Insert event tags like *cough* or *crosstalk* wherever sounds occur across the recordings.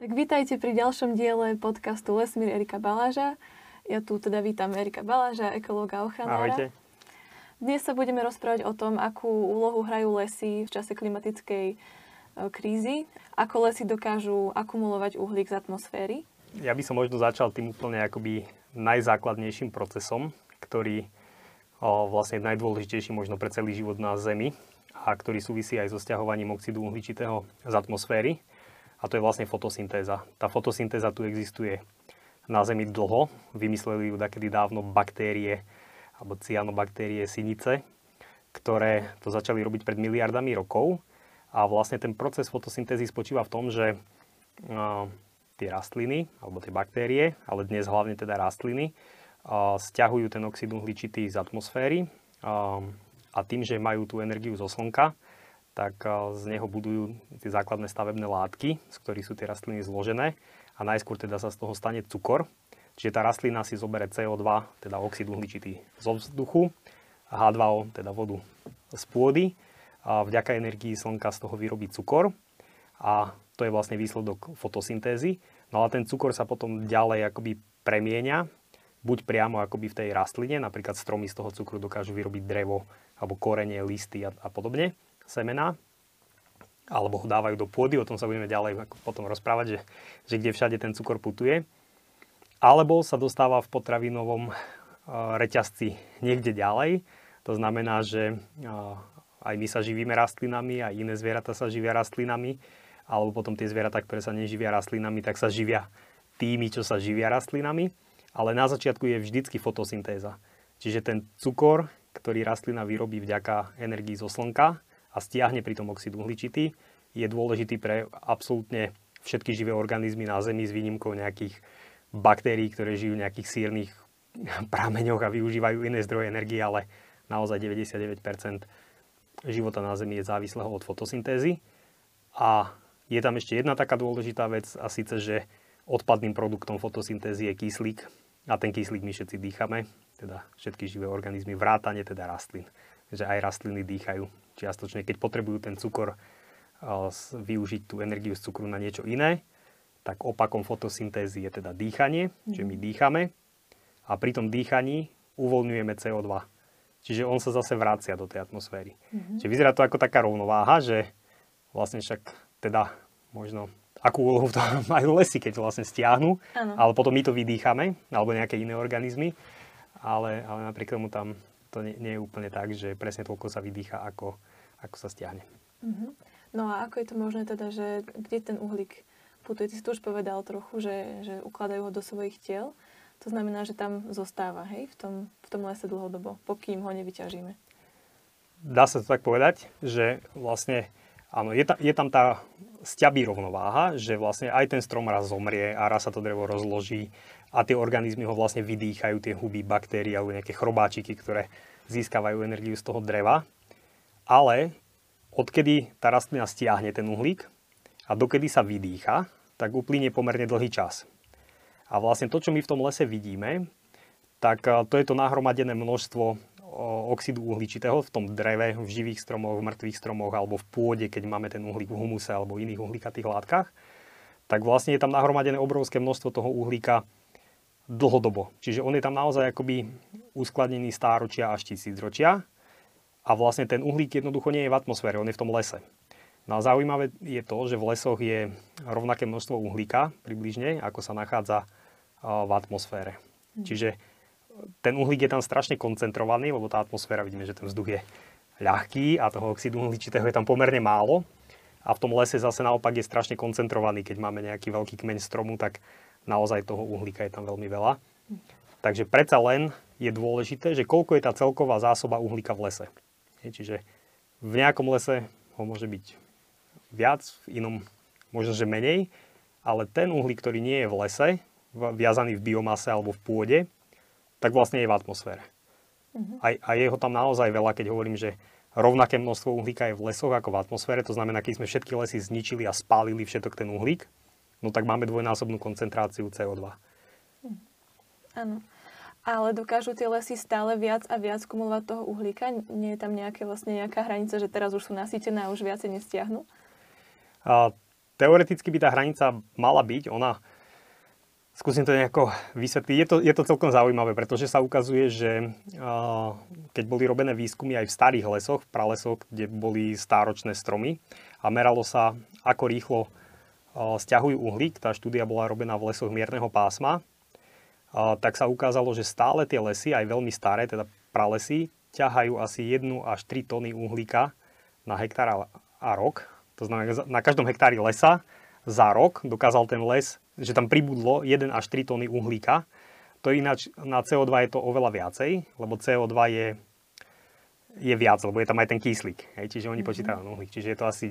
Tak vítajte pri ďalšom diele podcastu Lesmír Erika Baláža. Ja tu teda vítam Erika Baláža, ekológa ochranára. Ahojte. Dnes sa budeme rozprávať o tom, akú úlohu hrajú lesy v čase klimatickej e, krízy, ako lesy dokážu akumulovať uhlík z atmosféry. Ja by som možno začal tým úplne akoby najzákladnejším procesom, ktorý o, vlastne najdôležitejší možno pre celý život na Zemi a ktorý súvisí aj so stiahovaním oxidu uhličitého z atmosféry. A to je vlastne fotosyntéza. Tá fotosyntéza tu existuje na Zemi dlho. Vymysleli ju takedy dávno baktérie, alebo cianobaktérie sinice, ktoré to začali robiť pred miliardami rokov. A vlastne ten proces fotosyntézy spočíva v tom, že uh, tie rastliny, alebo tie baktérie, ale dnes hlavne teda rastliny, uh, stiahujú ten oxid uhličitý z atmosféry uh, a tým, že majú tú energiu zo slnka, tak z neho budujú tie základné stavebné látky, z ktorých sú tie rastliny zložené a najskôr teda sa z toho stane cukor, Čiže tá rastlina si zoberie CO2, teda oxid uhličitý zo vzduchu, a H2O, teda vodu z pôdy. A vďaka energii slnka z toho vyrobí cukor a to je vlastne výsledok fotosyntézy. No a ten cukor sa potom ďalej akoby premieňa, buď priamo akoby v tej rastline, napríklad stromy z toho cukru dokážu vyrobiť drevo, alebo korenie, listy a, a podobne, semená, alebo ho dávajú do pôdy, o tom sa budeme ďalej potom rozprávať, že, že kde všade ten cukor putuje alebo sa dostáva v potravinovom eh, reťazci niekde ďalej. To znamená, že eh, aj my sa živíme rastlinami, aj iné zvieratá sa živia rastlinami, alebo potom tie zvieratá, ktoré sa neživia rastlinami, tak sa živia tými, čo sa živia rastlinami. Ale na začiatku je vždycky fotosyntéza. Čiže ten cukor, ktorý rastlina vyrobí vďaka energii zo slnka a stiahne pri tom oxid uhličitý, je dôležitý pre absolútne všetky živé organizmy na Zemi s výnimkou nejakých baktérií, ktoré žijú v nejakých sírnych *laughs* prameňoch a využívajú iné zdroje energie, ale naozaj 99% života na Zemi je závislého od fotosyntézy. A je tam ešte jedna taká dôležitá vec a síce, že odpadným produktom fotosyntézy je kyslík a ten kyslík my všetci dýchame, teda všetky živé organizmy, vrátane teda rastlín. Takže aj rastliny dýchajú čiastočne, keď potrebujú ten cukor využiť tú energiu z cukru na niečo iné, tak opakom fotosyntézy je teda dýchanie, čiže my dýchame a pri tom dýchaní uvoľňujeme CO2. Čiže on sa zase vracia do tej atmosféry. Mm-hmm. Čiže vyzerá to ako taká rovnováha, že vlastne však teda možno akú úlohu to *laughs* majú lesy, keď vlastne stiahnu, ano. ale potom my to vydýchame, alebo nejaké iné organizmy, ale, ale napriek tomu tam to nie, nie je úplne tak, že presne toľko sa vydýcha, ako, ako sa stiahne. Mm-hmm. No a ako je to možné teda, že kde ten uhlík putuje. Ty si to už povedal trochu, že, že ukladajú ho do svojich tiel. To znamená, že tam zostáva, hej, v tom, v tom lese dlhodobo, pokým ho nevyťažíme. Dá sa to tak povedať, že vlastne, áno, je, ta, je tam tá sťabí rovnováha, že vlastne aj ten strom raz zomrie a raz sa to drevo rozloží a tie organizmy ho vlastne vydýchajú, tie huby, baktérie alebo nejaké chrobáčiky, ktoré získavajú energiu z toho dreva. Ale odkedy tá rastlina stiahne ten uhlík, a dokedy sa vydýcha, tak uplynie pomerne dlhý čas. A vlastne to, čo my v tom lese vidíme, tak e, to je to nahromadené množstvo oxidu uhličitého v tom dreve, v živých stromoch, v mŕtvych stromoch alebo v pôde, keď máme ten uhlík v humuse alebo iných uhlíkatých látkach, tak vlastne je tam nahromadené obrovské množstvo toho uhlíka dlhodobo. Čiže on je tam naozaj akoby uskladnený stáročia až tisícročia a vlastne ten uhlík jednoducho nie je v atmosfére, on je v tom lese. No a zaujímavé je to, že v lesoch je rovnaké množstvo uhlíka približne, ako sa nachádza v atmosfére. Mm. Čiže ten uhlík je tam strašne koncentrovaný, lebo tá atmosféra, vidíme, že ten vzduch je ľahký a toho oxidu uhličitého je tam pomerne málo. A v tom lese zase naopak je strašne koncentrovaný. Keď máme nejaký veľký kmeň stromu, tak naozaj toho uhlíka je tam veľmi veľa. Takže predsa len je dôležité, že koľko je tá celková zásoba uhlíka v lese. Čiže v nejakom lese ho môže byť viac, v inom možno, že menej, ale ten uhlík, ktorý nie je v lese, viazaný v biomase alebo v pôde, tak vlastne je v atmosfére. Uh-huh. A, a je ho tam naozaj veľa, keď hovorím, že rovnaké množstvo uhlíka je v lesoch ako v atmosfére, to znamená, keď sme všetky lesy zničili a spálili všetok ten uhlík, no tak máme dvojnásobnú koncentráciu CO2. Uh-huh. Ale dokážu tie lesy stále viac a viac kumulovať toho uhlíka? Nie je tam nejaké, vlastne nejaká hranica, že teraz už sú nasýtené a už viacej nestiahnu? A teoreticky by tá hranica mala byť, ona Skúsim to nejako vysvetliť. Je to, je to celkom zaujímavé, pretože sa ukazuje, že uh, keď boli robené výskumy aj v starých lesoch, v pralesoch, kde boli stáročné stromy a meralo sa, ako rýchlo uh, stiahujú uhlík, tá štúdia bola robená v lesoch mierneho pásma, tak sa ukázalo, že stále tie lesy, aj veľmi staré, teda pralesy, ťahajú asi 1 až 3 tony uhlíka na hektár a rok. To znamená, na každom hektári lesa za rok dokázal ten les že tam pribudlo 1 až 3 tony uhlíka. To ináč na CO2 je to oveľa viacej, lebo CO2 je, je viac, lebo je tam aj ten kyslík. Hej, čiže oni mm-hmm. počítajú uhlík. Čiže je to asi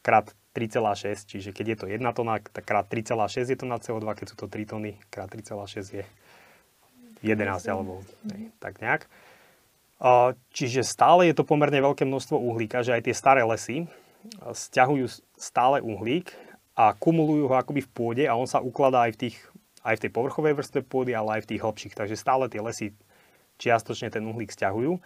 krát 3,6, čiže keď je to 1 tona, tak krát 3,6 je to na CO2, keď sú to 3 tony, krát 3,6 je 11 alebo hej, tak nejak. Čiže stále je to pomerne veľké množstvo uhlíka, že aj tie staré lesy stiahujú stále uhlík a kumulujú ho akoby v pôde a on sa ukladá aj v, tých, aj v tej povrchovej vrstve pôdy, ale aj v tých hlbších. Takže stále tie lesy čiastočne ten uhlík stiahujú.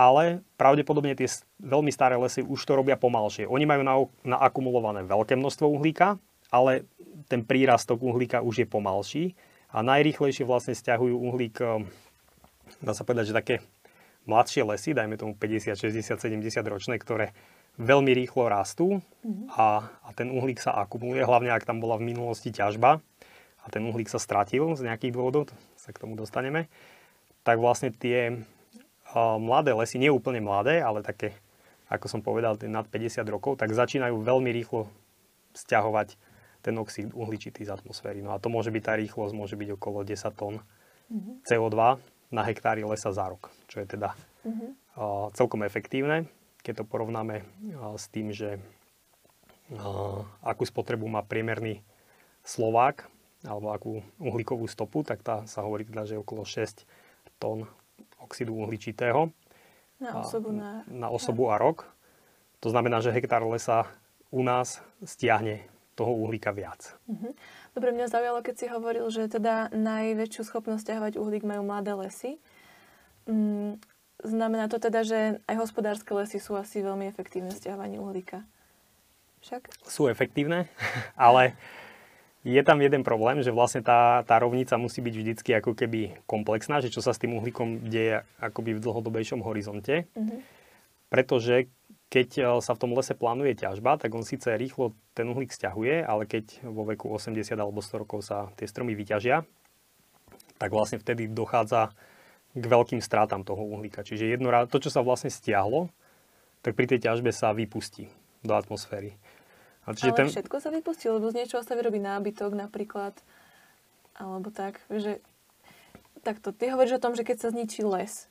Ale pravdepodobne tie veľmi staré lesy už to robia pomalšie. Oni majú na, naakumulované veľké množstvo uhlíka, ale ten prírastok uhlíka už je pomalší a najrýchlejšie vlastne stiahujú uhlík, eh, dá sa povedať, že také mladšie lesy, dajme tomu 50, 60, 70 ročné, ktoré veľmi rýchlo rastú a, a ten uhlík sa akumuluje, hlavne ak tam bola v minulosti ťažba a ten uhlík sa stratil z nejakých dôvodov, sa k tomu dostaneme, tak vlastne tie mladé lesy, nie úplne mladé, ale také, ako som povedal, nad 50 rokov, tak začínajú veľmi rýchlo stiahovať ten oxid uhličitý z atmosféry. No a to môže byť, tá rýchlosť môže byť okolo 10 tón mm-hmm. CO2 na hektári lesa za rok, čo je teda mm-hmm. uh, celkom efektívne keď to porovnáme s tým, že akú spotrebu má priemerný Slovák, alebo akú uhlíkovú stopu, tak tá sa hovorí teda, že je okolo 6 tón oxidu uhličitého na osobu, na... na osobu a rok. To znamená, že hektár lesa u nás stiahne toho uhlíka viac. Mhm. Dobre, mňa zaujalo, keď si hovoril, že teda najväčšiu schopnosť ťahovať uhlík majú mladé lesy. Mm, Znamená to teda, že aj hospodárske lesy sú asi veľmi efektívne v stiahovaní uhlíka. Však? Sú efektívne, *laughs* ale je tam jeden problém, že vlastne tá, tá rovnica musí byť vždycky ako keby komplexná, že čo sa s tým uhlíkom deje akoby v dlhodobejšom horizonte. Mm-hmm. Pretože keď e, sa v tom lese plánuje ťažba, tak on síce rýchlo ten uhlík stiahuje, ale keď vo veku 80 alebo 100 rokov sa tie stromy vyťažia, tak vlastne vtedy dochádza k veľkým strátam toho uhlíka. Čiže jedno, to, čo sa vlastne stiahlo, tak pri tej ťažbe sa vypustí do atmosféry. A čiže Ale ten... všetko sa vypustí, lebo z niečoho sa vyrobí nábytok napríklad, alebo tak, že takto, ty hovoríš o tom, že keď sa zničí les,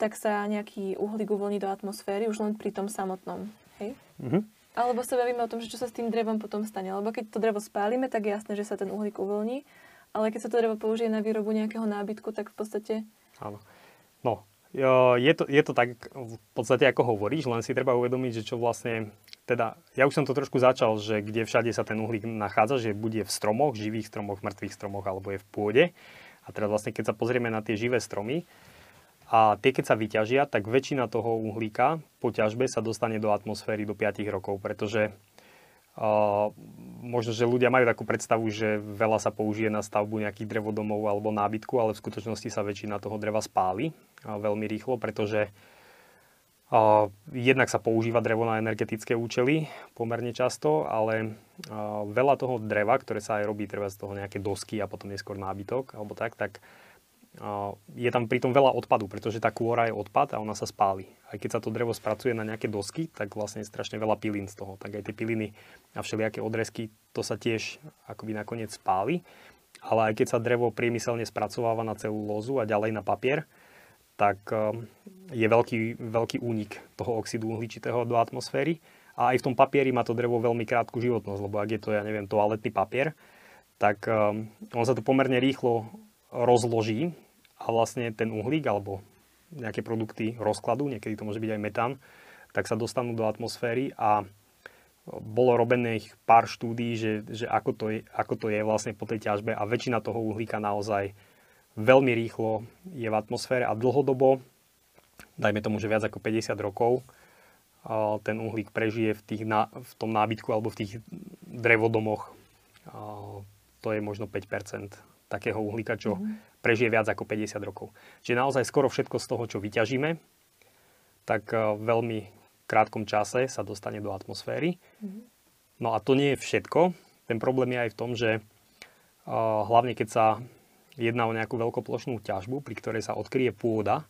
tak sa nejaký uhlík uvoľní do atmosféry už len pri tom samotnom, hej? Mm-hmm. Alebo sa bavíme o tom, že čo sa s tým drevom potom stane. Lebo keď to drevo spálime, tak je jasné, že sa ten uhlík uvoľní. Ale keď sa to drevo použije na výrobu nejakého nábytku, tak v podstate Áno. No, je to, je to tak v podstate ako hovoríš, len si treba uvedomiť, že čo vlastne, teda ja už som to trošku začal, že kde všade sa ten uhlík nachádza, že bude v stromoch, živých stromoch, mŕtvych stromoch alebo je v pôde. A teraz vlastne keď sa pozrieme na tie živé stromy, a tie, keď sa vyťažia, tak väčšina toho uhlíka po ťažbe sa dostane do atmosféry do 5 rokov, pretože možno, že ľudia majú takú predstavu, že veľa sa použije na stavbu nejakých drevodomov alebo nábytku, ale v skutočnosti sa väčšina toho dreva spáli veľmi rýchlo, pretože jednak sa používa drevo na energetické účely pomerne často, ale veľa toho dreva, ktoré sa aj robí, treba z toho nejaké dosky a potom neskôr nábytok alebo tak, tak je tam pritom veľa odpadu, pretože tá kôra je odpad a ona sa spáli. Aj keď sa to drevo spracuje na nejaké dosky, tak vlastne je strašne veľa pilín z toho. Tak aj tie piliny a všelijaké odrezky, to sa tiež akoby nakoniec spáli. Ale aj keď sa drevo priemyselne spracováva na celulózu a ďalej na papier, tak um, je veľký, veľký únik toho oxidu uhličitého do atmosféry. A aj v tom papieri má to drevo veľmi krátku životnosť, lebo ak je to, ja neviem, toaletný papier, tak um, on sa to pomerne rýchlo rozloží a vlastne ten uhlík alebo nejaké produkty rozkladu, niekedy to môže byť aj metán, tak sa dostanú do atmosféry a bolo robených pár štúdí, že, že ako, to je, ako to je vlastne po tej ťažbe a väčšina toho uhlíka naozaj veľmi rýchlo je v atmosfére a dlhodobo, dajme tomu, že viac ako 50 rokov, ten uhlík prežije v, tých, v tom nábytku alebo v tých drevodomoch. To je možno 5% takého uhlíka, čo mm-hmm. prežije viac ako 50 rokov. Čiže naozaj skoro všetko z toho, čo vyťažíme, tak veľmi krátkom čase sa dostane do atmosféry. Mm-hmm. No a to nie je všetko. Ten problém je aj v tom, že hlavne keď sa jedná o nejakú veľkoplošnú ťažbu, pri ktorej sa odkryje pôda,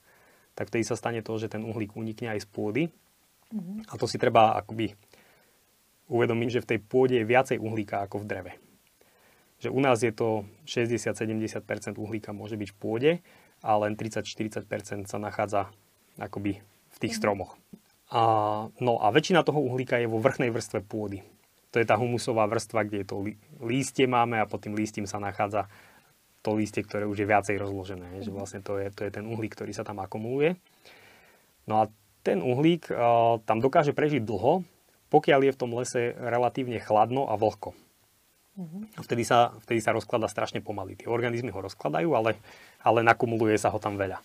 tak vtedy sa stane to, že ten uhlík unikne aj z pôdy. Mm-hmm. A to si treba akoby uvedomiť, že v tej pôde je viacej uhlíka ako v dreve. Že u nás je to 60-70% uhlíka môže byť v pôde a len 30-40% sa nachádza akoby v tých mm-hmm. stromoch. A, no a väčšina toho uhlíka je vo vrchnej vrstve pôdy. To je tá humusová vrstva, kde je to lístie máme a pod tým lístím sa nachádza to lístie, ktoré už je viacej rozložené. Mm. Že mhm. vlastne to je, to je ten uhlík, ktorý sa tam akumuluje. No a ten uhlík uh, tam dokáže prežiť dlho, pokiaľ je v tom lese relatívne chladno a vlhko. Mm-hmm. Vtedy sa, vtedy sa rozklada strašne pomaly. Tie organizmy ho rozkladajú, ale, ale nakumuluje sa ho tam veľa.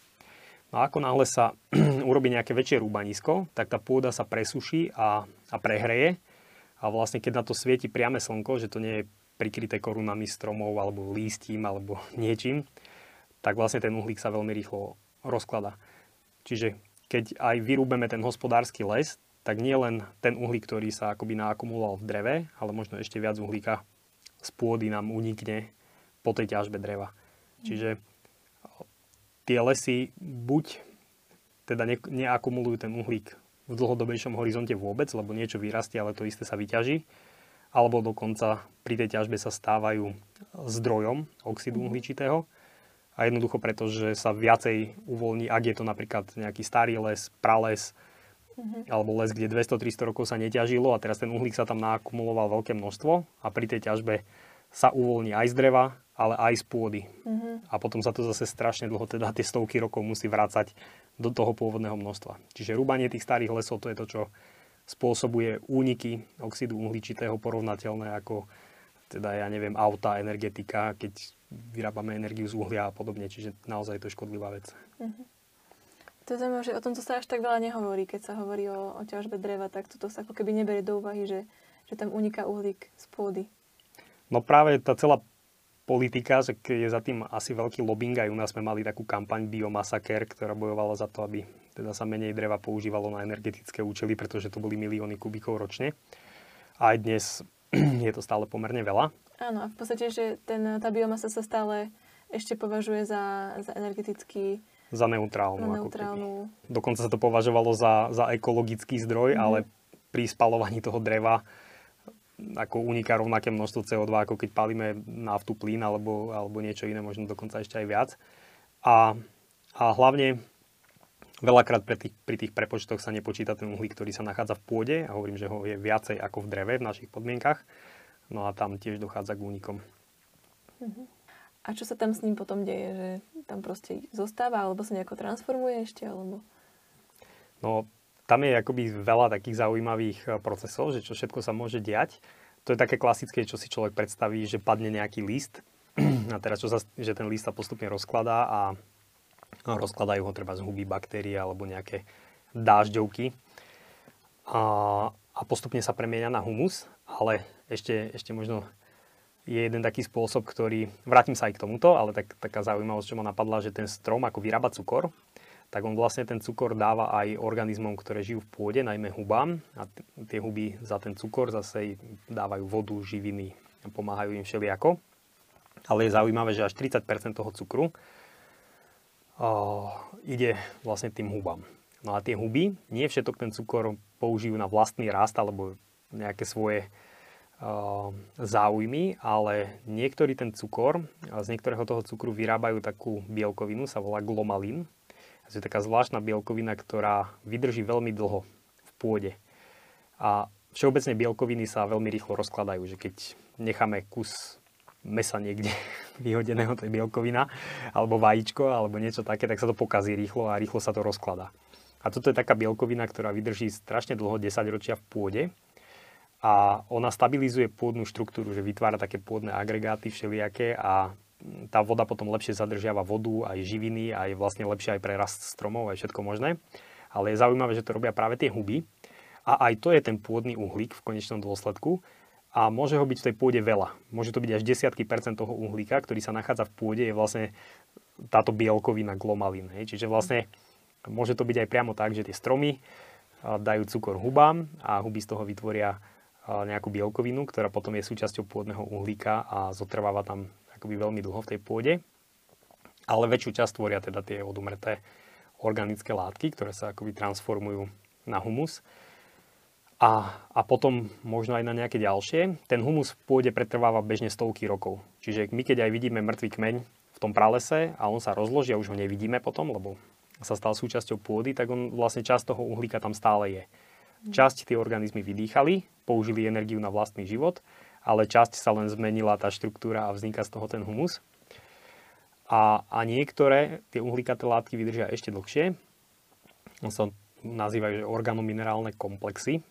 No a ako náhle sa *clears throat* urobí nejaké väčšie rúbanisko, tak tá pôda sa presuší a, a prehreje. A vlastne keď na to svieti priame slnko, že to nie je prikryté korunami stromov alebo lístím alebo *laughs* niečím, tak vlastne ten uhlík sa veľmi rýchlo rozklada. Čiže keď aj vyrúbeme ten hospodársky les, tak nie len ten uhlík, ktorý sa akoby naakumuloval v dreve, ale možno ešte viac uhlíka z pôdy nám unikne po tej ťažbe dreva. Čiže tie lesy buď teda ne, neakumulujú ten uhlík v dlhodobejšom horizonte vôbec, lebo niečo vyrastie, ale to isté sa vyťaží, alebo dokonca pri tej ťažbe sa stávajú zdrojom oxidu mhm. uhličitého. A jednoducho preto, že sa viacej uvoľní, ak je to napríklad nejaký starý les, prales, mm-hmm. alebo les, kde 200-300 rokov sa neťažilo a teraz ten uhlík sa tam naakumuloval veľké množstvo a pri tej ťažbe sa uvoľní aj z dreva, ale aj z pôdy. Mm-hmm. A potom sa to zase strašne dlho, teda tie stovky rokov musí vrácať do toho pôvodného množstva. Čiže rúbanie tých starých lesov, to je to, čo spôsobuje úniky oxidu uhličitého porovnateľné ako teda ja neviem, auta, energetika, keď vyrábame energiu z uhlia a podobne, čiže naozaj to je škodlivá vec. Uh-huh. To je zaujímavé, že o tomto sa až tak veľa nehovorí, keď sa hovorí o, o ťažbe dreva, tak toto sa ako keby neberie do úvahy, že, že tam uniká uhlík z pôdy. No práve tá celá politika, že je za tým asi veľký lobbying. Aj u nás sme mali takú kampaň Biomasaker, ktorá bojovala za to, aby teda sa menej dreva používalo na energetické účely, pretože to boli milióny kubíkov ročne. A aj dnes *clears throat* je to stále pomerne veľa. Áno, a v podstate, že ten, tá biomasa sa stále ešte považuje za, za energetický za neutrálnu. Na neutrálnu. Dokonca sa to považovalo za, za ekologický zdroj, mm. ale pri spalovaní toho dreva ako uniká rovnaké množstvo CO2, ako keď palíme naftu, plyn alebo, alebo niečo iné, možno dokonca ešte aj viac. A, a hlavne veľakrát pri tých, pri tých prepočtoch sa nepočíta ten uhlík, ktorý sa nachádza v pôde a hovorím, že ho je viacej ako v dreve v našich podmienkach. No a tam tiež dochádza k únikom. Uh-huh. A čo sa tam s ním potom deje? Že tam proste zostáva alebo sa nejako transformuje ešte? Alebo... No, tam je akoby veľa takých zaujímavých e, procesov, že čo všetko sa môže diať. To je také klasické, čo si človek predstaví, že padne nejaký list *clears throat* a teraz čo sa, že ten list sa postupne rozkladá a rozkladajú ho treba z huby baktérie alebo nejaké dážďovky a, a postupne sa premieňa na humus, ale ešte, ešte možno je jeden taký spôsob, ktorý, vrátim sa aj k tomuto, ale tak, taká zaujímavosť, čo ma napadla, že ten strom ako vyrába cukor, tak on vlastne ten cukor dáva aj organizmom, ktoré žijú v pôde, najmä hubám. A t- tie huby za ten cukor zase dávajú vodu, živiny a pomáhajú im všelijako. Ale je zaujímavé, že až 30% toho cukru o, ide vlastne tým hubám. No a tie huby, nie všetok ten cukor použijú na vlastný rast alebo nejaké svoje záujmy, ale niektorý ten cukor, z niektorého toho cukru vyrábajú takú bielkovinu, sa volá glomalín, to je taká zvláštna bielkovina, ktorá vydrží veľmi dlho v pôde. A všeobecne bielkoviny sa veľmi rýchlo rozkladajú, že keď necháme kus mesa niekde *laughs* vyhodeného, to je bielkovina, alebo vajíčko, alebo niečo také, tak sa to pokazí rýchlo a rýchlo sa to rozkladá. A toto je taká bielkovina, ktorá vydrží strašne dlho, 10 ročia v pôde a ona stabilizuje pôdnu štruktúru, že vytvára také pôdne agregáty všelijaké a tá voda potom lepšie zadržiava vodu, aj živiny, aj vlastne lepšie aj pre rast stromov, aj všetko možné. Ale je zaujímavé, že to robia práve tie huby. a aj to je ten pôdny uhlík v konečnom dôsledku a môže ho byť v tej pôde veľa. Môže to byť až desiatky percent toho uhlíka, ktorý sa nachádza v pôde, je vlastne táto bielkovina glomalín. Hej. Čiže vlastne môže to byť aj priamo tak, že tie stromy dajú cukor hubám a huby z toho vytvoria nejakú bielkovinu, ktorá potom je súčasťou pôdneho uhlíka a zotrváva tam akoby veľmi dlho v tej pôde. Ale väčšiu časť tvoria teda tie odumreté organické látky, ktoré sa akoby transformujú na humus a, a potom možno aj na nejaké ďalšie. Ten humus v pôde pretrváva bežne stovky rokov. Čiže my keď aj vidíme mŕtvý kmeň v tom pralese a on sa rozloží a už ho nevidíme potom, lebo sa stal súčasťou pôdy, tak on vlastne časť toho uhlíka tam stále je. Časť tie organizmy vydýchali, použili energiu na vlastný život, ale časť sa len zmenila tá štruktúra a vzniká z toho ten humus. A, a niektoré tie uhlíkaté látky vydržia ešte dlhšie. On sa nazývajú organominerálne komplexy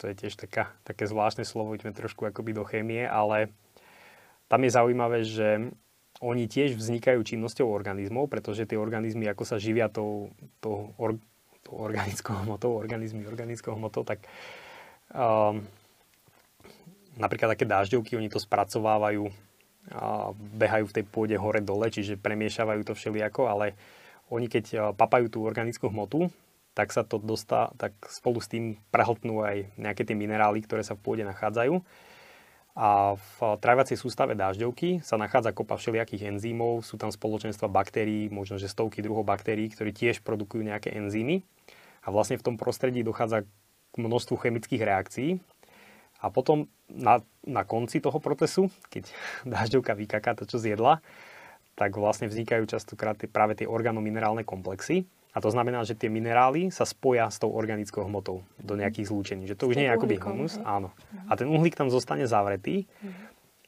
to je tiež taká, také zvláštne slovo, ideme trošku akoby do chémie, ale tam je zaujímavé, že oni tiež vznikajú činnosťou organizmov, pretože tie organizmy, ako sa živia tou, tou, tou organickou hmotou, organizmy organickou hmotou, tak um, napríklad také dážďovky, oni to spracovávajú, a behajú v tej pôde hore-dole, čiže premiešavajú to všelijako, ale oni keď papajú tú organickú hmotu, tak sa to dostá, tak spolu s tým prehltnú aj nejaké tie minerály, ktoré sa v pôde nachádzajú. A v trávacej sústave dážďovky sa nachádza kopa všelijakých enzýmov, sú tam spoločenstva baktérií, možno že stovky druhov baktérií, ktorí tiež produkujú nejaké enzymy. A vlastne v tom prostredí dochádza k množstvu chemických reakcií. A potom na, na konci toho procesu, keď *laughs* dážďovka vykaká to, čo zjedla, tak vlastne vznikajú častokrát práve tie organominerálne komplexy, a to znamená, že tie minerály sa spoja s tou organickou hmotou do nejakých zlúčení. Že to už nie je akoby humus, áno. A ten uhlík tam zostane zavretý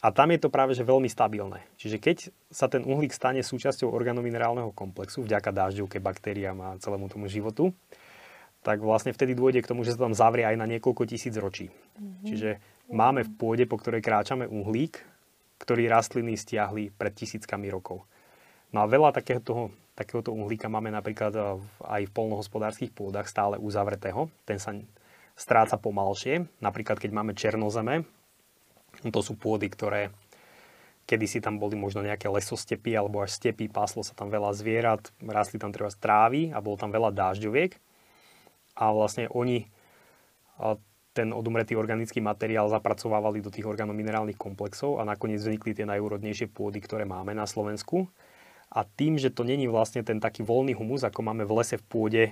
a tam je to práve že veľmi stabilné. Čiže keď sa ten uhlík stane súčasťou organominerálneho komplexu vďaka dážďovke, baktériám a celému tomu životu, tak vlastne vtedy dôjde k tomu, že sa tam zavrie aj na niekoľko tisíc ročí. Mm-hmm. Čiže máme v pôde, po ktorej kráčame uhlík, ktorý rastliny stiahli pred tisíckami rokov. No a veľa takéhoto takéhoto uhlíka máme napríklad eh, aj v polnohospodárských pôdach stále uzavretého. Ten sa stráca pomalšie. Napríklad keď máme černozeme, to sú pôdy, ktoré kedysi tam boli možno nejaké lesostepy alebo až stepy, páslo sa tam veľa zvierat, rastli tam treba trávy a bolo tam veľa dážďoviek. A vlastne oni ten odumretý organický materiál zapracovávali do tých organominerálnych komplexov a nakoniec vznikli tie najúrodnejšie pôdy, ktoré máme na Slovensku. A tým, že to není vlastne ten taký voľný humus, ako máme v lese v pôde,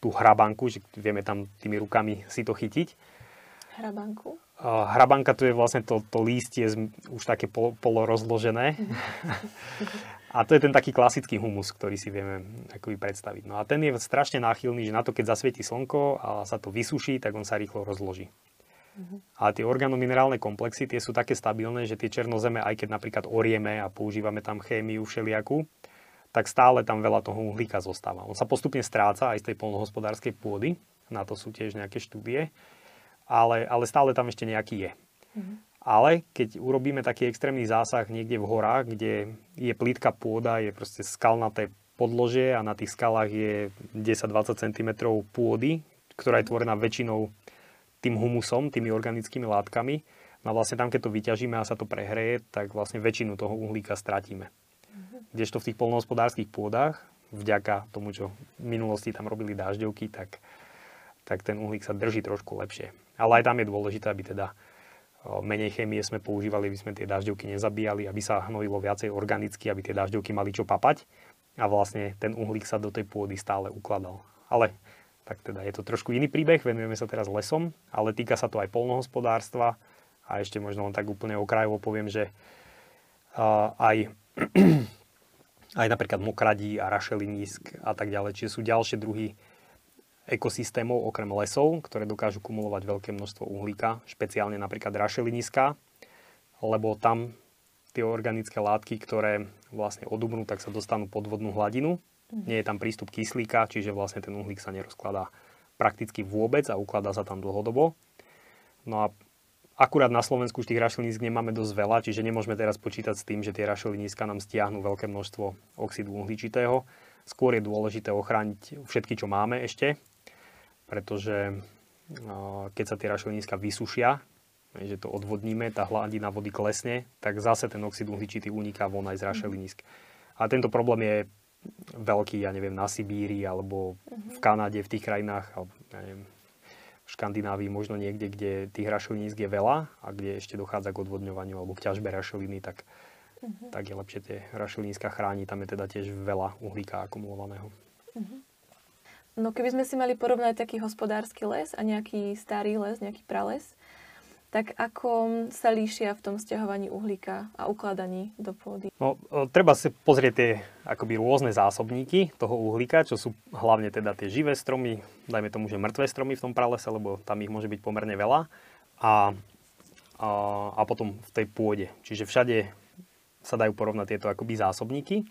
tú hrabanku, že vieme tam tými rukami si to chytiť. Hrabanku? Uh, hrabanka to je vlastne to, to lístie už také pol, polorozložené. *laughs* a to je ten taký klasický humus, ktorý si vieme akoby predstaviť. No a ten je strašne náchylný, že na to, keď zasvieti slnko a sa to vysuší, tak on sa rýchlo rozloží. Uh-huh. A tie organominerálne komplexy, tie sú také stabilné, že tie černozeme, aj keď napríklad orieme a používame tam chémiu všelijakú, tak stále tam veľa toho uhlíka zostáva. On sa postupne stráca aj z tej polnohospodárskej pôdy, na to sú tiež nejaké štúdie, ale, ale stále tam ešte nejaký je. Mm-hmm. Ale keď urobíme taký extrémny zásah niekde v horách, kde je plítka pôda, je proste skalnaté podložie a na tých skalách je 10-20 cm pôdy, ktorá je tvorená väčšinou tým humusom, tými organickými látkami. No a vlastne tam, keď to vyťažíme a sa to prehreje, tak vlastne väčšinu toho uhlíka stratíme. Kdežto v tých polnohospodárských pôdach, vďaka tomu, čo v minulosti tam robili dážďovky, tak, tak ten uhlík sa drží trošku lepšie. Ale aj tam je dôležité, aby teda menej chemie sme používali, aby sme tie dažďovky nezabíjali, aby sa hnojilo viacej organicky, aby tie dažďovky mali čo papať a vlastne ten uhlík sa do tej pôdy stále ukladal. Ale tak teda je to trošku iný príbeh, venujeme sa teraz lesom, ale týka sa to aj polnohospodárstva a ešte možno len tak úplne okrajovo poviem, že aj *clears throat* aj napríklad mokradí a rašelinísk a tak ďalej. Čiže sú ďalšie druhy ekosystémov okrem lesov, ktoré dokážu kumulovať veľké množstvo uhlíka, špeciálne napríklad rašeliníska, lebo tam tie organické látky, ktoré vlastne odumrú, tak sa dostanú pod vodnú hladinu. Mhm. Nie je tam prístup kyslíka, čiže vlastne ten uhlík sa nerozkladá prakticky vôbec a ukladá sa tam dlhodobo. No a Akurát na Slovensku už tých rašelinísk nemáme dosť veľa, čiže nemôžeme teraz počítať s tým, že tie rašeliníska nám stiahnu veľké množstvo oxidu uhličitého. Skôr je dôležité ochrániť všetky, čo máme ešte, pretože keď sa tie rašeliníska vysušia, že to odvodníme, tá hladina vody klesne, tak zase ten oxid uhličitý uniká von aj z rašelinísk. A tento problém je veľký, ja neviem, na Sibíri alebo v Kanade, v tých krajinách, alebo ja neviem, v Škandinávii možno niekde, kde tých rašelinísk je veľa a kde ešte dochádza k odvodňovaniu alebo k ťažbe rašeliny, tak, uh-huh. tak je lepšie tie rašeliníska chrániť. Tam je teda tiež veľa uhlíka akumulovaného. Uh-huh. No keby sme si mali porovnať taký hospodársky les a nejaký starý les, nejaký prales, tak ako sa líšia v tom stiahovaní uhlíka a ukladaní do pôdy? No, treba si pozrieť tie akoby rôzne zásobníky toho uhlíka, čo sú hlavne teda tie živé stromy, dajme tomu, že mŕtve stromy v tom pralese, lebo tam ich môže byť pomerne veľa. A, a, a potom v tej pôde. Čiže všade sa dajú porovnať tieto akoby zásobníky.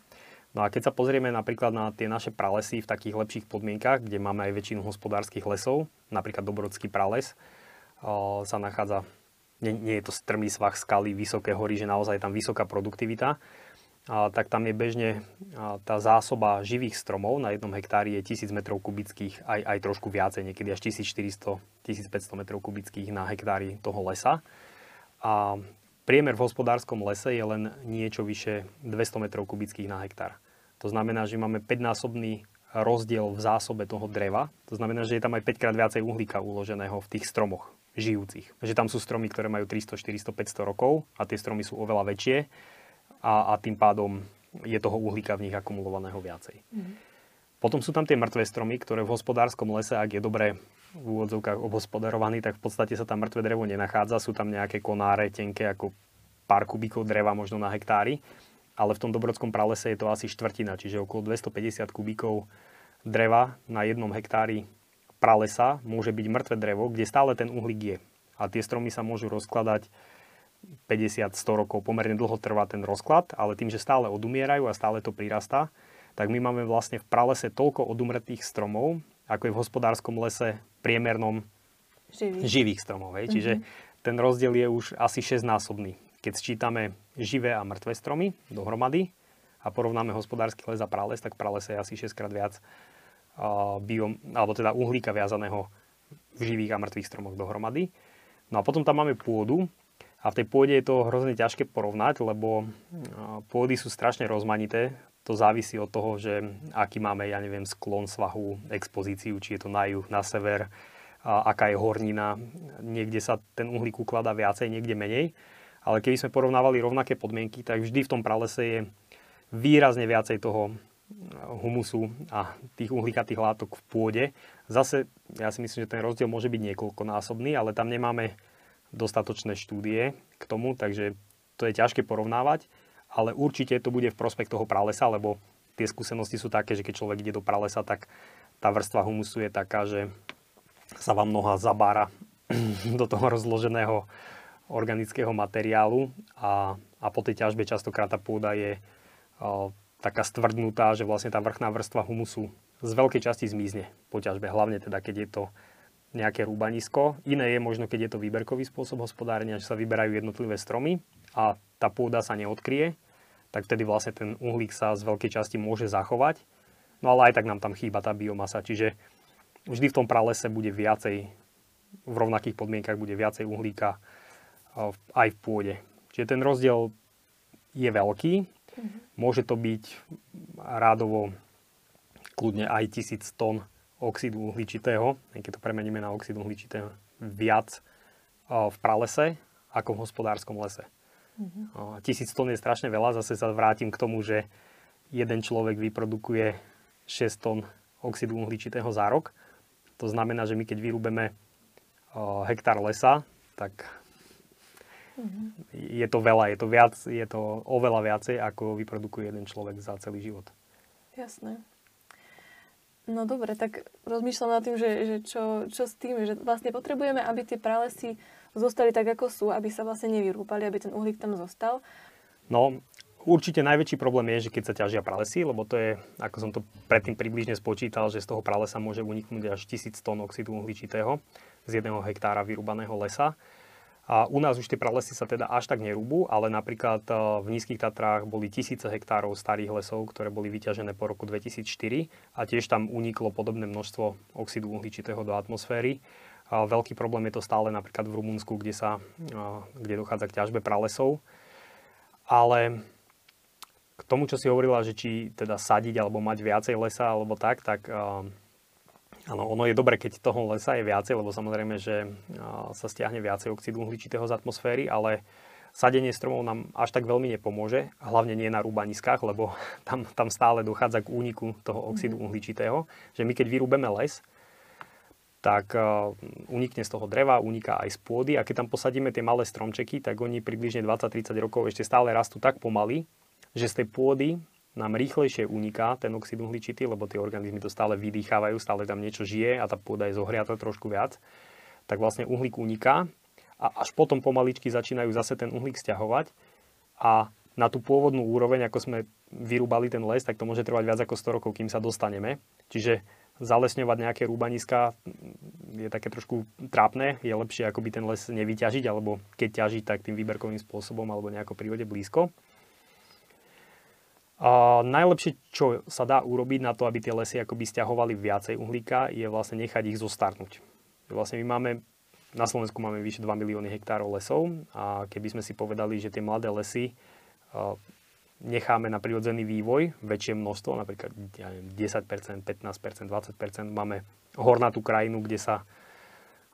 No a keď sa pozrieme napríklad na tie naše pralesy v takých lepších podmienkach, kde máme aj väčšinu hospodárskych lesov, napríklad Dobrodský prales, sa nachádza, nie, nie je to strmý svah skaly, vysoké hory, že naozaj je tam vysoká produktivita, tak tam je bežne tá zásoba živých stromov na jednom hektári je 1000 m kubických, aj, aj trošku viacej, niekedy až 1400-1500 m kubických na hektári toho lesa. A priemer v hospodárskom lese je len niečo vyše 200 m kubických na hektár. To znamená, že máme 5-násobný rozdiel v zásobe toho dreva. To znamená, že je tam aj 5 krát viacej uhlíka uloženého v tých stromoch žijúcich. Že tam sú stromy, ktoré majú 300, 400, 500 rokov a tie stromy sú oveľa väčšie a, a tým pádom je toho uhlíka v nich akumulovaného viacej. Mm. Potom sú tam tie mŕtve stromy, ktoré v hospodárskom lese, ak je dobre v úvodzovkách obhospodarovaný, tak v podstate sa tam mŕtve drevo nenachádza. Sú tam nejaké konáre tenké ako pár kubíkov dreva možno na hektári, ale v tom dobrodskom pralese je to asi štvrtina, čiže okolo 250 kubíkov dreva na jednom hektári pralesa môže byť mŕtve drevo, kde stále ten uhlík je. A tie stromy sa môžu rozkladať 50-100 rokov. Pomerne dlho trvá ten rozklad, ale tým, že stále odumierajú a stále to prirastá, tak my máme vlastne v pralese toľko odumretých stromov, ako je v hospodárskom lese priemernom živých, živých stromov. Hej. Mm-hmm. Čiže ten rozdiel je už asi 6-násobný. Keď sčítame živé a mŕtve stromy dohromady a porovnáme hospodársky les a prales, tak prales je asi 6 krát viac biom, alebo teda uhlíka viazaného v živých a mŕtvych stromoch dohromady. No a potom tam máme pôdu a v tej pôde je to hrozne ťažké porovnať, lebo pôdy sú strašne rozmanité. To závisí od toho, že aký máme, ja neviem, sklon svahu, expozíciu, či je to na juh, na sever, a aká je hornina. Niekde sa ten uhlík ukladá viacej, niekde menej. Ale keby sme porovnávali rovnaké podmienky, tak vždy v tom pralese je výrazne viacej toho humusu a tých uhlíkatých látok v pôde. Zase, ja si myslím, že ten rozdiel môže byť niekoľkonásobný, ale tam nemáme dostatočné štúdie k tomu, takže to je ťažké porovnávať, ale určite to bude v prospech toho pralesa, lebo tie skúsenosti sú také, že keď človek ide do pralesa, tak tá vrstva humusu je taká, že sa vám noha zabára *clears throat* do toho rozloženého organického materiálu a, a po tej ťažbe častokrát tá pôda je taká stvrdnutá, že vlastne tá vrchná vrstva humusu z veľkej časti zmizne po ťažbe, hlavne teda keď je to nejaké rúbanisko. Iné je možno, keď je to výberkový spôsob hospodárenia, že sa vyberajú jednotlivé stromy a tá pôda sa neodkrie, tak vtedy vlastne ten uhlík sa z veľkej časti môže zachovať. No ale aj tak nám tam chýba tá biomasa, čiže vždy v tom pralese bude viacej, v rovnakých podmienkach bude viacej uhlíka aj v pôde. Čiže ten rozdiel je veľký, Mm-hmm. Môže to byť rádovo kľudne aj tisíc tón oxidu uhličitého, keď to premeníme na oxid uhličitého, viac v pralese ako v hospodárskom lese. Mm-hmm. Tisíc tón je strašne veľa, zase sa vrátim k tomu, že jeden človek vyprodukuje 6 tón oxidu uhličitého za rok. To znamená, že my keď vyrúbeme hektár lesa, tak Mm-hmm. Je to veľa, je to, viac, je to oveľa viacej, ako vyprodukuje jeden človek za celý život. Jasné. No dobre, tak rozmýšľam nad tým, že, že čo, čo s tým, že vlastne potrebujeme, aby tie pralesy zostali tak, ako sú, aby sa vlastne nevyrúpali, aby ten uhlík tam zostal. No, určite najväčší problém je, že keď sa ťažia pralesy, lebo to je, ako som to predtým približne spočítal, že z toho pralesa môže uniknúť až 1000 tón oxidu uhličitého z jedného hektára vyrúbaného lesa. A u nás už tie pralesy sa teda až tak nerúbu, ale napríklad e, v Nízkych Tatrách boli tisíce hektárov starých lesov, ktoré boli vyťažené po roku 2004 a tiež tam uniklo podobné množstvo oxidu uhličitého do atmosféry. veľký problém je to stále napríklad v Rumunsku, kde, sa, kde dochádza k ťažbe pralesov. Ale k tomu, čo si hovorila, že či teda sadiť alebo mať viacej lesa alebo tak, tak áno, ono je dobre, keď toho lesa je viacej, lebo samozrejme, že sa stiahne viacej oxidu uhličitého z atmosféry, ale sadenie stromov nám až tak veľmi nepomôže, hlavne nie na rúbaniskách, lebo *laughs* tam, tam stále dochádza k úniku toho oxidu mhm. uhličitého, že my keď vyrúbeme les, tak unikne z toho dreva, uniká aj z pôdy a keď tam posadíme tie malé stromčeky, tak oni približne 20-30 rokov ešte stále rastú tak pomaly, že z tej pôdy nám rýchlejšie uniká ten oxid uhličitý, lebo tie organizmy to stále vydýchávajú, stále tam niečo žije a tá pôda je zohriata trošku viac, tak vlastne uhlík uniká a až potom pomaličky začínajú zase ten uhlík stiahovať a na tú pôvodnú úroveň, ako sme vyrúbali ten les, tak to môže trvať viac ako 100 rokov, kým sa dostaneme. Čiže zalesňovať nejaké rúbaniska je také trošku trápne. Je lepšie by ten les nevyťažiť, alebo keď ťažiť, tak tým výberkovým spôsobom alebo nejako prírode blízko. Najlepšie, čo sa dá urobiť na to, aby tie lesy akoby stiahovali viacej uhlíka, je vlastne nechať ich zostarnúť. Vlastne my máme na Slovensku máme vyše 2 milióny hektárov lesov a keby sme si povedali, že tie mladé lesy necháme na prirodzený vývoj väčšie množstvo, napríklad ja neviem, 10%, 15%, 20%, máme hornatú krajinu, kde sa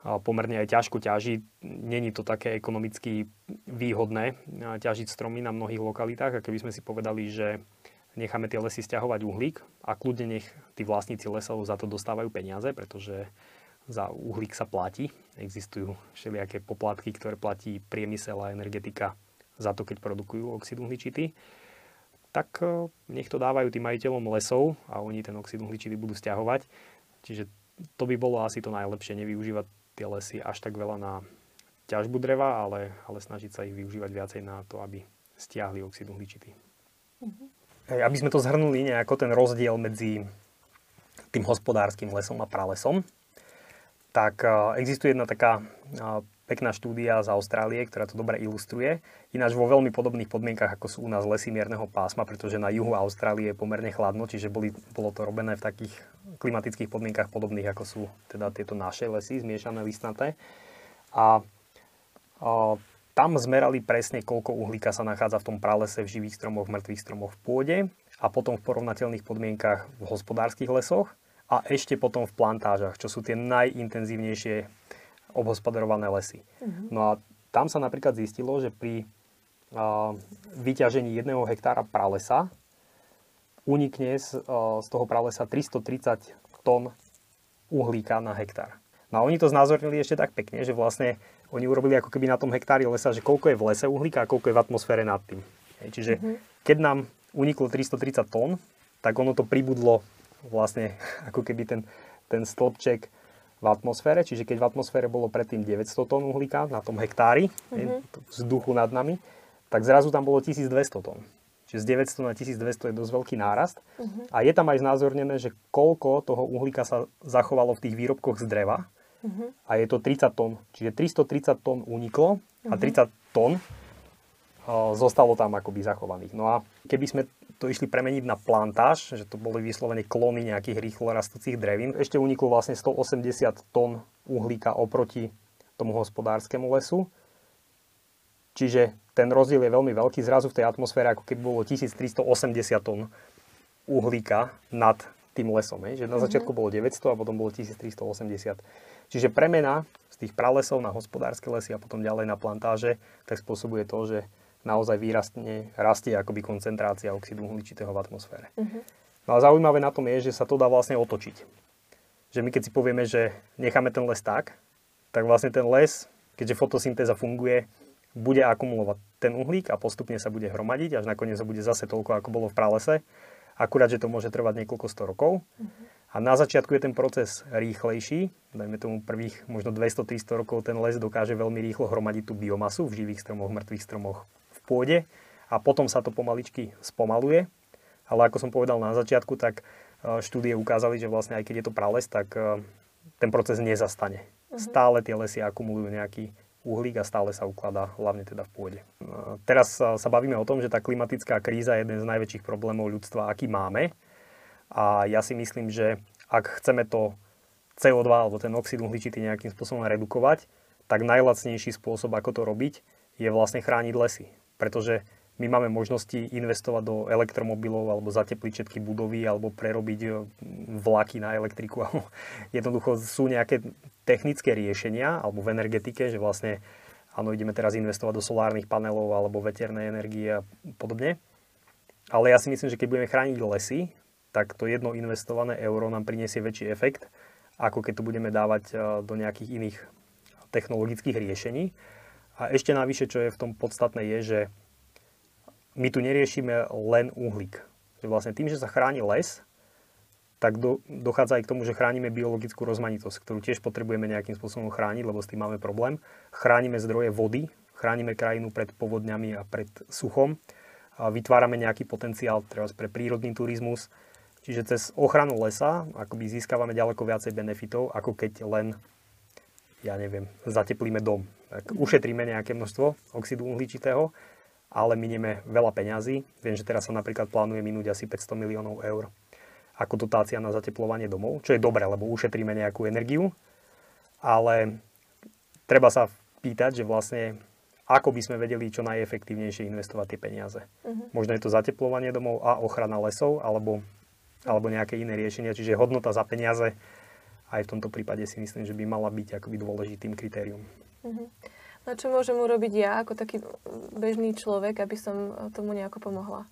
pomerne aj ťažko ťaží. Není to také ekonomicky výhodné ťažiť stromy na mnohých lokalitách a keby sme si povedali, že necháme tie lesy stiahovať uhlík a kľudne nech tí vlastníci lesov za to dostávajú peniaze, pretože za uhlík sa platí. Existujú všelijaké poplatky, ktoré platí priemysel a energetika za to, keď produkujú oxid uhličitý. Tak e, nech to dávajú tým majiteľom lesov a oni ten oxid uhličitý budú stiahovať. Čiže to by bolo asi to najlepšie, nevyužívať tie lesy až tak veľa na ťažbu dreva, ale, ale snažiť sa ich využívať viacej na to, aby stiahli oxid uhličitý. Mm-hmm. Aby sme to zhrnuli nejako ten rozdiel medzi tým hospodárskym lesom a pralesom, tak e, existuje jedna taká e, pekná štúdia z Austrálie, ktorá to dobre ilustruje. Ináč vo veľmi podobných podmienkach, ako sú u nás lesy mierneho pásma, pretože na juhu Austrálie je pomerne chladno, čiže boli, bolo to robené v takých klimatických podmienkach podobných, ako sú teda tieto naše lesy, zmiešané listnaté. A, a tam zmerali presne, koľko uhlíka sa nachádza v tom pralese, v živých stromoch, mŕtvych stromoch v pôde a potom v porovnateľných podmienkach v hospodárskych lesoch a ešte potom v plantážach, čo sú tie najintenzívnejšie obhospodarované lesy. Uh-huh. No a tam sa napríklad zistilo, že pri uh, vyťažení jedného hektára pralesa unikne z, uh, z toho pralesa 330 tón uhlíka na hektár. No a oni to znázornili ešte tak pekne, že vlastne oni urobili ako keby na tom hektári lesa, že koľko je v lese uhlíka a koľko je v atmosfére nad tým. Hej, čiže uh-huh. keď nám uniklo 330 tón, tak ono to pribudlo vlastne *laughs* ako keby ten, ten stĺpček v atmosfére, čiže keď v atmosfére bolo predtým 900 tón uhlíka na tom hektári, mm-hmm. vzduchu nad nami, tak zrazu tam bolo 1200 tón. Čiže z 900 na 1200 je dosť veľký nárast. Uh-huh. A je tam aj znázornené, že koľko toho uhlíka sa zachovalo v tých výrobkoch z dreva. Uh-huh. A je to 30 tón. Čiže 330 tón uniklo uh-huh. a 30 tón zostalo tam akoby zachovaných. No a keby sme to išli premeniť na plantáž, že to boli vyslovene klony nejakých rýchlo rastúcich drevín, ešte uniklo vlastne 180 tón uhlíka oproti tomu hospodárskemu lesu. Čiže ten rozdiel je veľmi veľký. Zrazu v tej atmosfére ako keby bolo 1380 tón uhlíka nad tým lesom. Že na mhm. začiatku bolo 900 a potom bolo 1380. Čiže premena z tých pralesov na hospodárske lesy a potom ďalej na plantáže, tak spôsobuje to, že naozaj výrastne rastie akoby koncentrácia oxidu uhličitého v atmosfére. Uh-huh. No a zaujímavé na tom je, že sa to dá vlastne otočiť. Že my keď si povieme, že necháme ten les tak, tak vlastne ten les, keďže fotosyntéza funguje, bude akumulovať ten uhlík a postupne sa bude hromadiť, až nakoniec sa bude zase toľko, ako bolo v pralese. Akurát, že to môže trvať niekoľko sto rokov. Uh-huh. A na začiatku je ten proces rýchlejší. Dajme tomu prvých možno 200-300 rokov ten les dokáže veľmi rýchlo hromadiť tú biomasu v živých stromoch, mŕtvych stromoch, pôde a potom sa to pomaličky spomaluje. Ale ako som povedal na začiatku, tak e, štúdie ukázali, že vlastne aj keď je to prales, tak e, ten proces nezastane. Uh-huh. Stále tie lesy akumulujú nejaký uhlík a stále sa ukladá, hlavne teda v pôde. E, teraz sa bavíme o tom, že tá klimatická kríza je jeden z najväčších problémov ľudstva, aký máme. A ja si myslím, že ak chceme to CO2 alebo ten oxid uhličitý nejakým spôsobom redukovať, tak najlacnejší spôsob, ako to robiť, je vlastne chrániť lesy. Pretože my máme možnosti investovať do elektromobilov alebo zatepliť všetky budovy alebo prerobiť e, vlaky na elektriku. *laughs* Jednoducho sú nejaké technické riešenia alebo v energetike, že vlastne áno, ideme teraz investovať do solárnych panelov alebo veternej energie a podobne. Ale ja si myslím, že keď budeme chrániť lesy, tak to jedno investované euro nám priniesie väčší efekt, ako keď to budeme dávať e, do nejakých iných technologických riešení. A ešte navyše, čo je v tom podstatné, je, že my tu neriešime len uhlík. Vlastne tým, že sa chráni les, tak do, dochádza aj k tomu, že chránime biologickú rozmanitosť, ktorú tiež potrebujeme nejakým spôsobom chrániť, lebo s tým máme problém. Chránime zdroje vody, chránime krajinu pred povodňami a pred suchom, a vytvárame nejaký potenciál teraz pre prírodný turizmus. Čiže cez ochranu lesa akoby získavame ďaleko viacej benefitov, ako keď len, ja neviem, zateplíme dom. Tak ušetríme nejaké množstvo oxidu uhličitého ale minieme veľa peňazí. Viem, že teraz sa napríklad plánuje minúť asi 500 miliónov eur ako dotácia na zateplovanie domov, čo je dobré, lebo ušetríme nejakú energiu, ale treba sa pýtať, že vlastne ako by sme vedeli čo najefektívnejšie investovať tie peniaze. Uh-huh. Možno je to zateplovanie domov a ochrana lesov, alebo, alebo nejaké iné riešenia, čiže hodnota za peniaze aj v tomto prípade si myslím, že by mala byť akoby dôležitým kritérium. Uh-huh. No čo môžem urobiť ja ako taký bežný človek, aby som tomu nejako pomohla?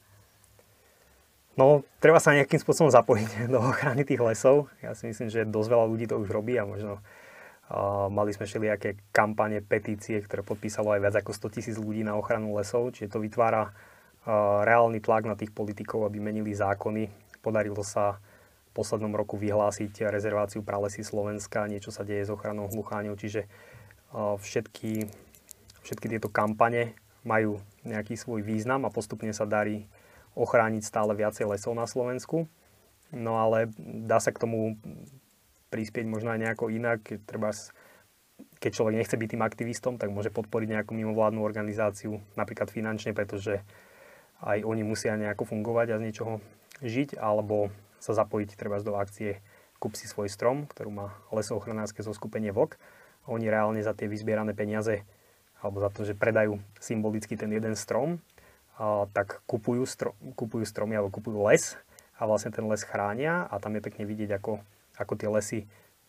No, treba sa nejakým spôsobom zapojiť *laughs* do ochrany tých lesov. Ja si myslím, že dosť veľa ľudí to už robí a možno uh, mali sme všelijaké kampane, petície, ktoré podpísalo aj viac ako 100 tisíc ľudí na ochranu lesov, čiže to vytvára uh, reálny tlak na tých politikov, aby menili zákony. Podarilo sa v poslednom roku vyhlásiť rezerváciu pralesy Slovenska, niečo sa deje s ochranou hlucháňov, čiže všetky, všetky tieto kampane majú nejaký svoj význam a postupne sa darí ochrániť stále viacej lesov na Slovensku. No ale dá sa k tomu prispieť možno aj nejako inak. Treba, keď človek nechce byť tým aktivistom, tak môže podporiť nejakú mimovládnu organizáciu, napríklad finančne, pretože aj oni musia nejako fungovať a z niečoho žiť, alebo sa zapojiť treba do akcie Kup si svoj strom, ktorú má lesoochranárske zoskupenie VOK oni reálne za tie vyzbierané peniaze alebo za to, že predajú symbolicky ten jeden strom, a, tak kupujú, strom, kupujú stromy alebo kupujú les a vlastne ten les chránia a tam je pekne vidieť, ako, ako tie lesy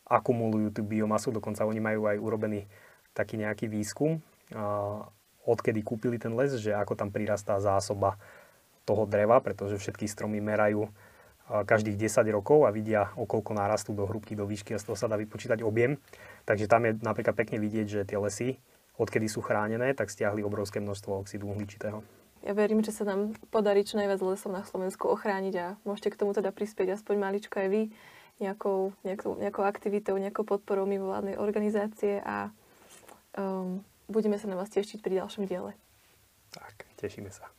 akumulujú tú biomasu, dokonca oni majú aj urobený taký nejaký výskum, a, odkedy kúpili ten les, že ako tam prirastá zásoba toho dreva, pretože všetky stromy merajú každých 10 rokov a vidia, okolko nárastú do hrúbky, do výšky a z toho sa dá vypočítať objem. Takže tam je napríklad pekne vidieť, že tie lesy, odkedy sú chránené, tak stiahli obrovské množstvo oxidu uhličitého. Ja verím, že sa nám podarí čo najviac lesov na Slovensku ochrániť a môžete k tomu teda prispieť aspoň maličko aj vy nejakou, nejakou, nejakou aktivitou, nejakou podporou mimovládnej organizácie a um, budeme sa na vás tešiť pri ďalšom diele. Tak, tešíme sa.